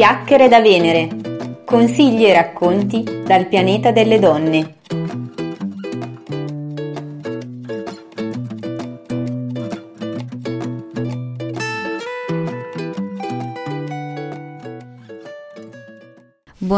Chiacchiere da Venere. Consigli e racconti dal pianeta delle donne.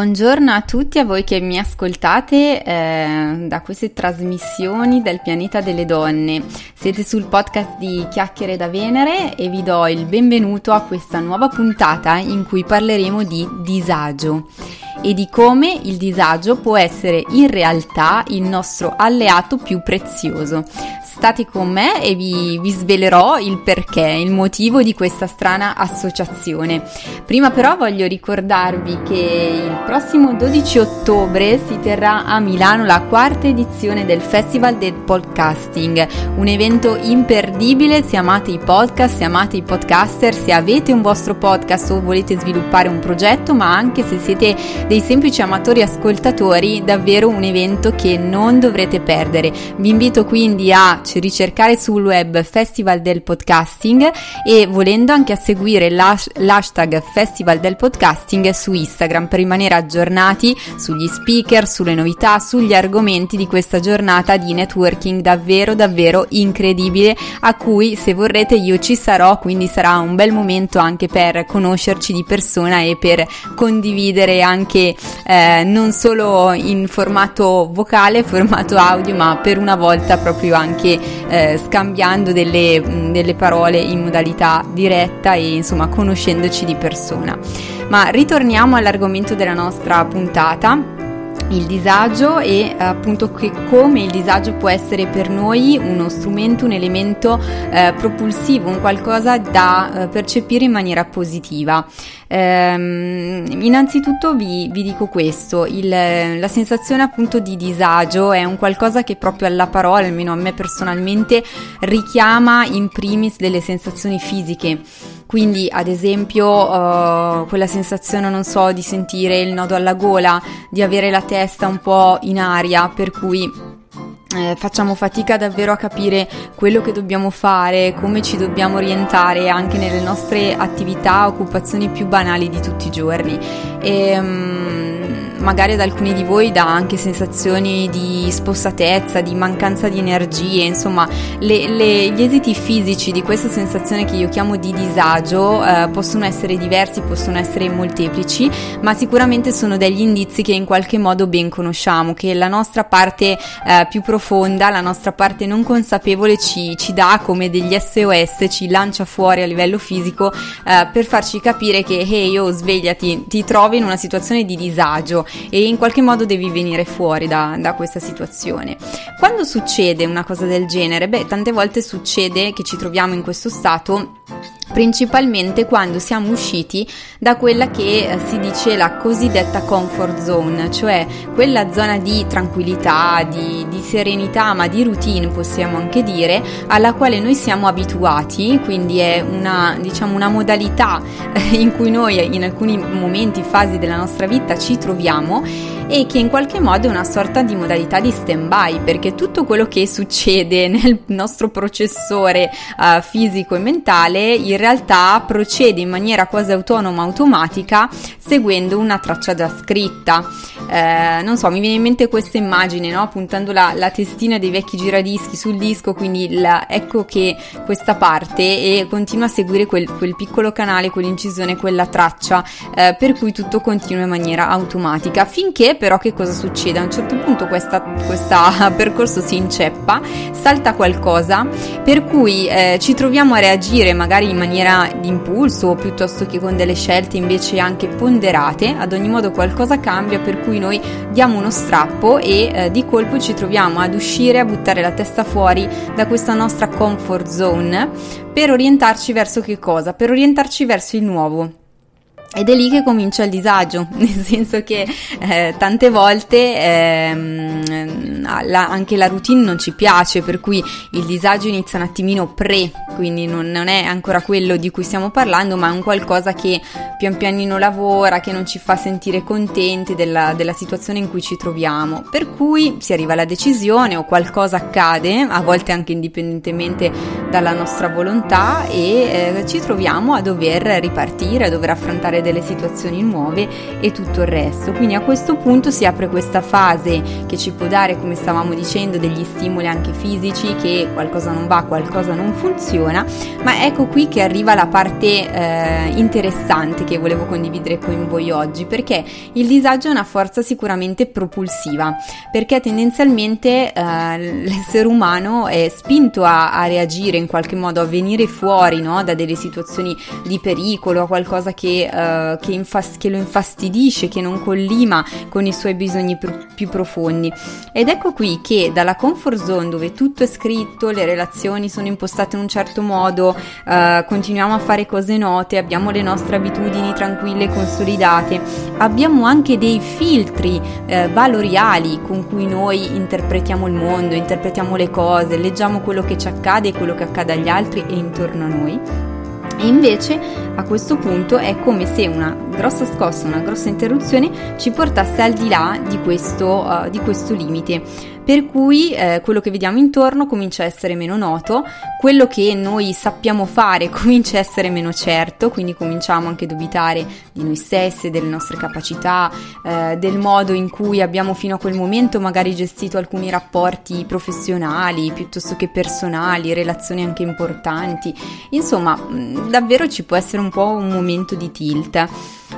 Buongiorno a tutti, a voi che mi ascoltate eh, da queste trasmissioni del pianeta delle donne. Siete sul podcast di Chiacchiere da Venere e vi do il benvenuto a questa nuova puntata in cui parleremo di disagio e di come il disagio può essere in realtà il nostro alleato più prezioso. State con me e vi, vi, svelerò il perché, il motivo di questa strana associazione. Prima però voglio ricordarvi che il prossimo 12 ottobre si terrà a Milano la quarta edizione del Festival del Podcasting, un evento imperdibile se amate i podcast, se amate i podcaster, se avete un vostro podcast o volete sviluppare un progetto, ma anche se siete dei semplici amatori ascoltatori, davvero un evento che non dovrete perdere. Vi invito quindi a ricercare sul web Festival del Podcasting e volendo anche a seguire l'hashtag Festival del Podcasting su Instagram per rimanere aggiornati sugli speaker, sulle novità, sugli argomenti di questa giornata di networking davvero davvero incredibile a cui se vorrete io ci sarò, quindi sarà un bel momento anche per conoscerci di persona e per condividere anche eh, non solo in formato vocale, formato audio, ma per una volta proprio anche eh, scambiando delle, delle parole in modalità diretta e insomma conoscendoci di persona. Ma ritorniamo all'argomento della nostra puntata il disagio e appunto che come il disagio può essere per noi uno strumento, un elemento eh, propulsivo, un qualcosa da eh, percepire in maniera positiva. Ehm, innanzitutto vi, vi, dico questo, il, la sensazione appunto di disagio è un qualcosa che proprio alla parola, almeno a me personalmente, richiama in primis delle sensazioni fisiche. Quindi, ad esempio, uh, quella sensazione, non so, di sentire il nodo alla gola, di avere la testa un po' in aria, per cui eh, facciamo fatica davvero a capire quello che dobbiamo fare, come ci dobbiamo orientare anche nelle nostre attività, occupazioni più banali di tutti i giorni. E, um, magari ad alcuni di voi dà anche sensazioni di spossatezza, di mancanza di energie, insomma le, le, gli esiti fisici di questa sensazione che io chiamo di disagio eh, possono essere diversi, possono essere molteplici, ma sicuramente sono degli indizi che in qualche modo ben conosciamo, che la nostra parte eh, più profonda, la nostra parte non consapevole ci, ci, dà come degli SOS, ci lancia fuori a livello fisico eh, per farci capire che hey oh svegliati, ti trovi in una situazione di disagio e in qualche modo devi venire fuori da, da questa situazione. Quando succede una cosa del genere? Beh, tante volte succede che ci troviamo in questo stato principalmente quando siamo usciti da quella che eh, si dice la cosiddetta comfort zone, cioè quella zona di tranquillità, di, di, serenità, ma di routine possiamo anche dire, alla quale noi siamo abituati, quindi è una, diciamo, una modalità eh, in cui noi in alcuni momenti, fasi della nostra vita ci troviamo e che in qualche modo è una sorta di modalità di stand-by perché tutto quello che succede nel nostro processore uh, fisico e mentale in realtà procede in maniera quasi autonoma, automatica, seguendo una traccia già scritta. Eh, non so, mi viene in mente questa immagine, no? puntando la, la, testina dei vecchi giradischi sul disco, quindi la, ecco che questa parte e continua a seguire quel, quel piccolo canale, quell'incisione, quella traccia, eh, per cui tutto continua in maniera automatica, finché però che cosa succede? A un certo punto questo percorso si inceppa, salta qualcosa, per cui eh, ci troviamo a reagire magari in maniera di impulso o piuttosto che con delle scelte invece anche ponderate, ad ogni modo qualcosa cambia, per cui cui noi diamo uno strappo e eh, di colpo ci troviamo ad uscire, a buttare la testa fuori da questa nostra comfort zone per orientarci verso che cosa? Per orientarci verso il nuovo ed è lì che comincia il disagio, nel senso che eh, tante volte ehm, la, anche la routine non ci piace, per cui il disagio inizia un attimino pre, quindi non, non, è ancora quello di cui stiamo parlando, ma è un qualcosa che pian pianino lavora, che non ci fa sentire contenti della, della situazione in cui ci troviamo. Per cui si arriva alla decisione o qualcosa accade, a volte anche indipendentemente dalla nostra volontà, e eh, ci troviamo a dover ripartire, a dover affrontare delle situazioni nuove e tutto il resto. Quindi a questo punto si apre questa fase che ci può dare, come stavamo dicendo, degli stimoli anche fisici, che qualcosa non va, qualcosa non funziona, ma ecco qui che arriva la parte eh, interessante che volevo condividere con voi oggi, perché il disagio è una forza sicuramente propulsiva, perché tendenzialmente eh, l'essere umano è spinto a, a, reagire in qualche modo, a venire fuori no, da delle situazioni di pericolo, a qualcosa che eh, che, infast- che, lo infastidisce, che non collima con i suoi bisogni pr- più profondi. Ed ecco qui che dalla comfort zone dove tutto è scritto, le relazioni sono impostate in un certo modo, uh, continuiamo a fare cose note, abbiamo le nostre abitudini tranquille e consolidate, abbiamo anche dei filtri uh, valoriali con cui noi interpretiamo il mondo, interpretiamo le cose, leggiamo quello che ci accade e quello che accade agli altri e intorno a noi. E invece a questo punto è come se una grossa scossa, una grossa interruzione ci portasse al di là di questo, uh, di questo limite per cui eh, quello che vediamo intorno comincia a essere meno noto, quello che noi sappiamo fare comincia a essere meno certo, quindi cominciamo anche a dubitare di noi stessi, delle nostre capacità, eh, del modo in cui abbiamo fino a quel momento magari gestito alcuni rapporti professionali piuttosto che personali, relazioni anche importanti, insomma davvero ci può essere un po' un momento di tilt.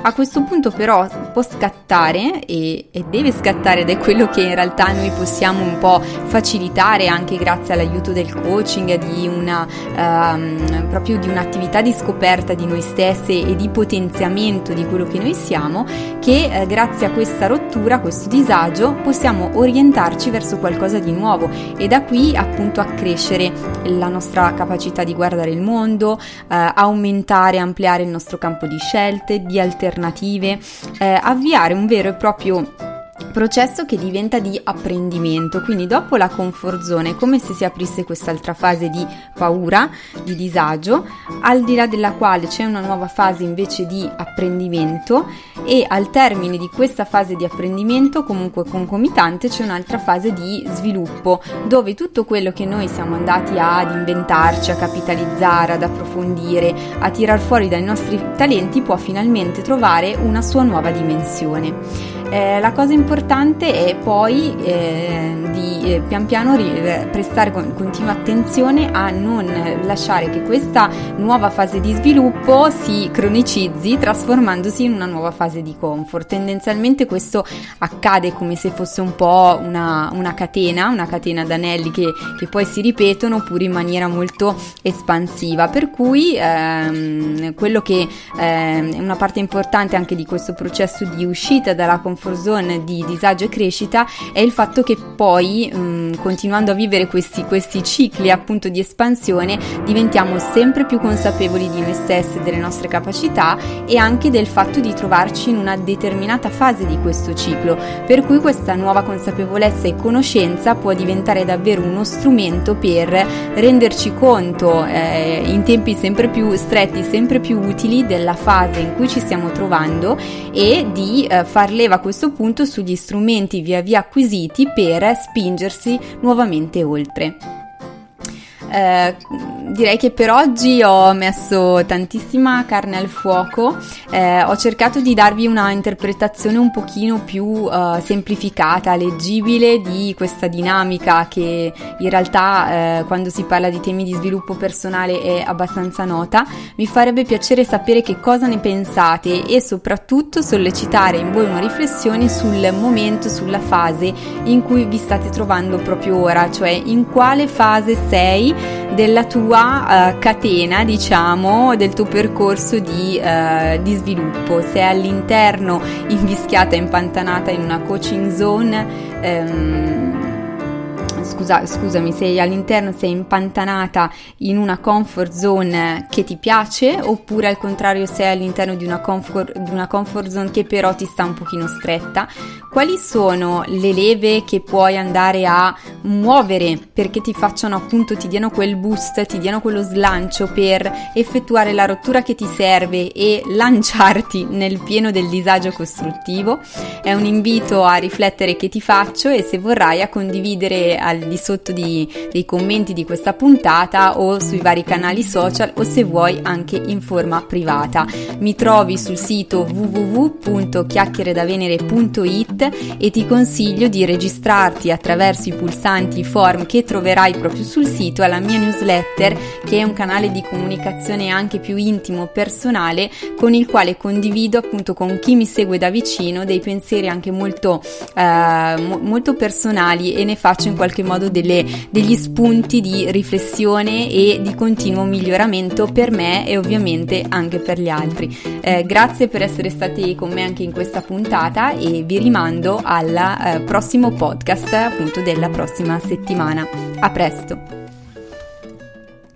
A questo punto però può scattare e, e, deve scattare ed è quello che in realtà noi possiamo un po' facilitare anche grazie all'aiuto del coaching, di una, um, proprio di un'attività di scoperta di noi stesse e di potenziamento di quello che noi siamo, che eh, grazie a questa rottura, a questo disagio, possiamo orientarci verso qualcosa di nuovo e da qui appunto accrescere la nostra capacità di guardare il mondo, eh, aumentare, ampliare il nostro campo di scelte, di alternative, eh, avviare un vero e proprio processo che diventa di apprendimento, quindi dopo la comfort zone è come se si aprisse quest'altra fase di paura, di disagio, al di là della quale c'è una nuova fase invece di apprendimento e al termine di questa fase di apprendimento comunque concomitante c'è un'altra fase di sviluppo dove tutto quello che noi siamo andati ad inventarci, a capitalizzare, ad approfondire, a tirar fuori dai nostri talenti può finalmente trovare una sua nuova dimensione. Eh, la cosa importante è poi eh, di eh, pian piano ri- eh, prestare con- continua attenzione a non lasciare che questa nuova fase di sviluppo si cronicizzi trasformandosi in una nuova fase di comfort. Tendenzialmente questo accade come se fosse un po' una, una catena, una catena d'anelli che, che, poi si ripetono pure in maniera molto espansiva, per cui ehm, quello che ehm, è una parte importante anche di questo processo di uscita dalla comfort zone di disagio e crescita è il fatto che poi mh, mm, continuando a vivere questi, questi cicli appunto di espansione diventiamo sempre più consapevoli di noi stessi, delle nostre capacità e anche del fatto di trovarci in una determinata fase di questo ciclo, per cui questa nuova consapevolezza e conoscenza può diventare davvero uno strumento per renderci conto eh, in tempi sempre più stretti, sempre più utili della fase in cui ci stiamo trovando e di eh, far leva questo punto sugli strumenti via via acquisiti per spingersi nuovamente oltre. Eh, direi che per oggi ho messo tantissima carne al fuoco, eh, ho cercato di darvi una interpretazione un pochino più eh, semplificata, leggibile di questa dinamica che in realtà eh, quando si parla di temi di sviluppo personale è abbastanza nota. Mi farebbe piacere sapere che cosa ne pensate e soprattutto sollecitare in voi una riflessione sul momento, sulla fase in cui vi state trovando proprio ora, cioè in quale fase sei della tua tua uh, catena, diciamo, del tuo percorso di, uh, di sviluppo. Se all'interno invischiata, impantanata in una coaching zone, um, scusa, scusami, sei all'interno, sei impantanata in una comfort zone che ti piace oppure al contrario sei all'interno di una comfort, di una comfort zone che però ti sta un pochino stretta, quali sono le leve che puoi andare a muovere perché ti facciano appunto, ti diano quel boost, ti diano quello slancio per effettuare la rottura che ti serve e lanciarti nel pieno del disagio costruttivo? È un invito a riflettere che ti faccio e se vorrai a condividere al di sotto di, dei commenti di questa puntata o sui vari canali social o se vuoi anche in forma privata. Mi trovi sul sito www.chiacchieredavenere.it e ti consiglio di registrarti attraverso i pulsanti form che troverai proprio sul sito alla mia newsletter che è un canale di comunicazione anche più intimo, personale con il quale condivido appunto con chi mi segue da vicino dei pensieri anche molto, eh, molto personali e ne faccio in qualche modo delle, degli spunti di riflessione e di continuo miglioramento per me e ovviamente anche per gli altri. Eh, grazie per essere stati con me anche in questa puntata e vi rimando al eh, prossimo podcast appunto della prossima settimana. A presto!